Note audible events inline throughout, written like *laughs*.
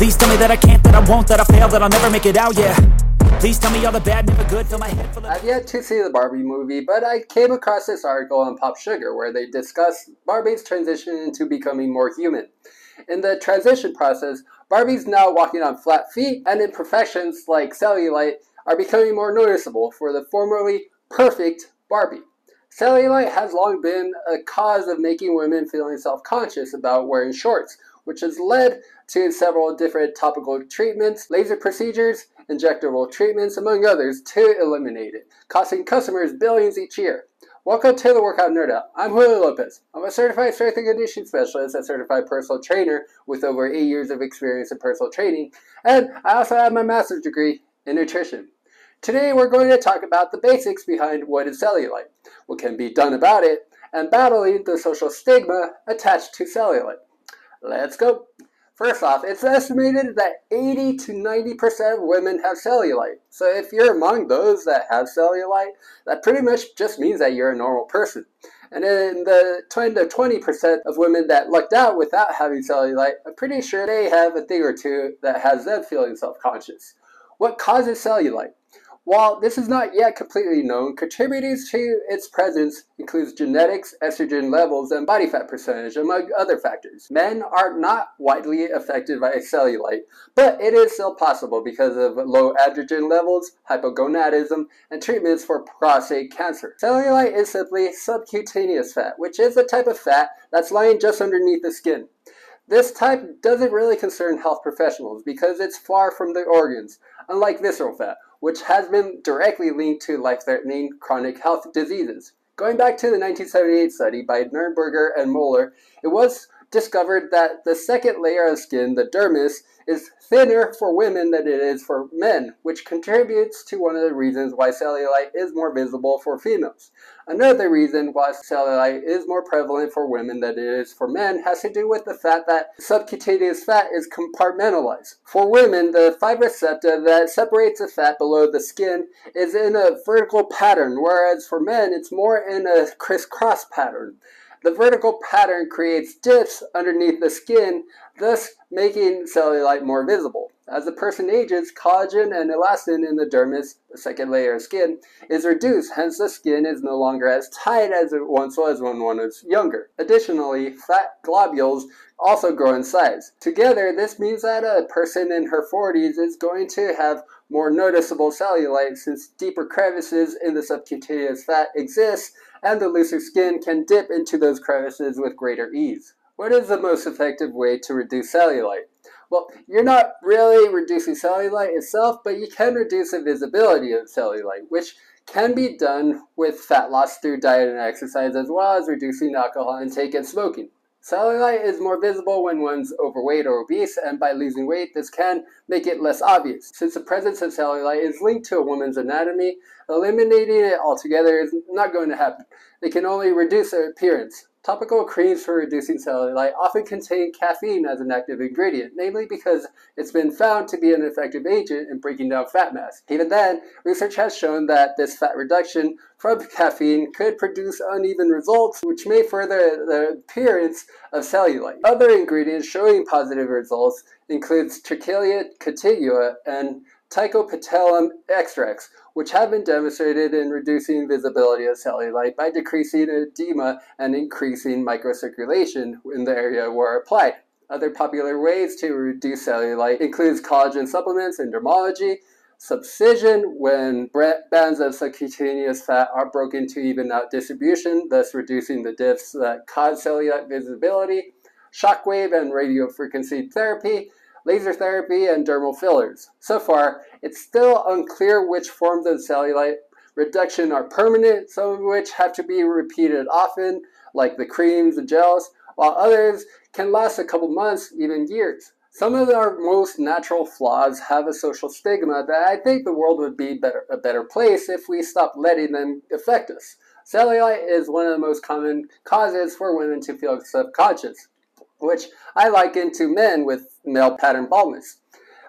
Please tell me that I can't, that I won't, that I fail, that I'll never make it out, yeah. Please tell me all the bad, never good, fill my head full of. I've yet to see the Barbie movie, but I came across this article on Pop Sugar where they discuss Barbie's transition into becoming more human. In the transition process, Barbie's now walking on flat feet, and imperfections like cellulite are becoming more noticeable for the formerly perfect Barbie. Cellulite has long been a cause of making women feeling self conscious about wearing shorts, which has led to several different topical treatments, laser procedures, injectable treatments, among others, to eliminate it, costing customers billions each year. Welcome to the Workout Nerd Out. I'm Julio Lopez. I'm a certified strength and conditioning specialist, a certified personal trainer with over eight years of experience in personal training, and I also have my master's degree in nutrition. Today we're going to talk about the basics behind what is cellulite, what can be done about it, and battling the social stigma attached to cellulite. Let's go. First off, it's estimated that 80 to 90% of women have cellulite. So if you're among those that have cellulite, that pretty much just means that you're a normal person. And in the 20 to 20% of women that lucked out without having cellulite, I'm pretty sure they have a thing or two that has them feeling self-conscious. What causes cellulite? While this is not yet completely known, contributors to its presence includes genetics, estrogen levels, and body fat percentage, among other factors. Men are not widely affected by cellulite, but it is still possible because of low androgen levels, hypogonadism, and treatments for prostate cancer. Cellulite is simply subcutaneous fat, which is a type of fat that's lying just underneath the skin. This type doesn't really concern health professionals because it's far from the organs, unlike visceral fat, which has been directly linked to life-threatening chronic health diseases. Going back to the 1978 study by Nürnberger and Moeller, it was discovered that the second layer of skin, the dermis, is thinner for women than it is for men, which contributes to one of the reasons why cellulite is more visible for females. Another reason why cellulite is more prevalent for women than it is for men has to do with the fact that subcutaneous fat is compartmentalized. For women, the fibrous septa that separates the fat below the skin is in a vertical pattern, whereas for men, it's more in a crisscross pattern. The vertical pattern creates dips underneath the skin, thus making cellulite more visible. As a person ages, collagen and elastin in the dermis, the second layer of skin, is reduced, hence the skin is no longer as tight as it once was when one was younger. Additionally, fat globules also grow in size. Together, this means that a person in her 40s is going to have more noticeable cellulite since deeper crevices in the subcutaneous fat exist and the looser skin can dip into those crevices with greater ease. What is the most effective way to reduce cellulite? Well, you're not really reducing cellulite itself, but you can reduce the visibility of cellulite, which can be done with fat loss through diet and exercise, as well as reducing alcohol intake and smoking. Cellulite is more visible when one's overweight or obese, and by losing weight, this can make it less obvious. Since the presence of cellulite is linked to a woman's anatomy, eliminating it altogether is not going to happen. It can only reduce their appearance. Topical creams for reducing cellulite often contain caffeine as an active ingredient, namely because it's been found to be an effective agent in breaking down fat mass. Even then, research has shown that this fat reduction from *laughs* caffeine could produce uneven results, which may further the appearance of cellulite. Other ingredients showing positive results includes Triticale cotigua and Trycophyllum extracts, which have been demonstrated in reducing visibility of cellulite by decreasing edema and increasing microcirculation in the area where applied. Other popular ways to reduce cellulite includes collagen supplements endermology, subcision when bands of subcutaneous fat are broken to even out distribution, thus reducing the dips that cause cellulite visibility, shockwave and radiofrequency therapy, laser therapy, and dermal fillers. So far, it's still unclear which forms of cellulite reduction are permanent, some of which have to be repeated often, like the creams and gels, while others can last a couple months, even years. Some of our most natural flaws have a social stigma that I think the world would be better, a better place if we stopped letting them affect us. Cellulite is one of the most common causes for women to feel self-conscious which I liken to men with male pattern baldness.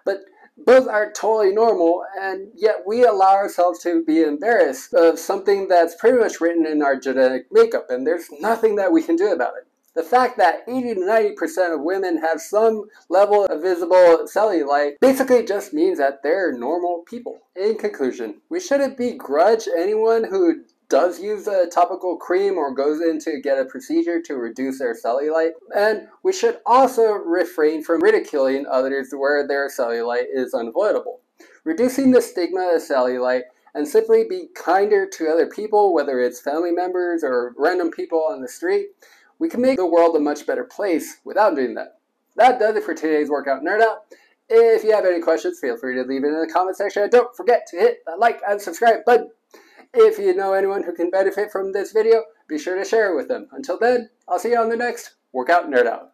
But both are totally normal, and yet we allow ourselves to be embarrassed of something that's pretty much written in our genetic makeup, and there's nothing that we can do about it. The fact that 80 to 90% of women have some level of visible cellulite basically just means that they're normal people. In conclusion, we shouldn't begrudge anyone who does use a topical cream or goes in to get a procedure to reduce their cellulite. And we should also refrain from ridiculing others where their cellulite is unavoidable. Reducing the stigma of cellulite and simply be kinder to other people, whether it's family members or random people on the street, we can make the world a much better place without doing that. That does it for today's Workout Nerd Out. If you have any questions, feel free to leave it in the comment section. Don't forget to hit the like and subscribe button. If you know anyone who can benefit from this video, be sure to share it with them. Until then, I'll see you on the next Workout Nerd Out.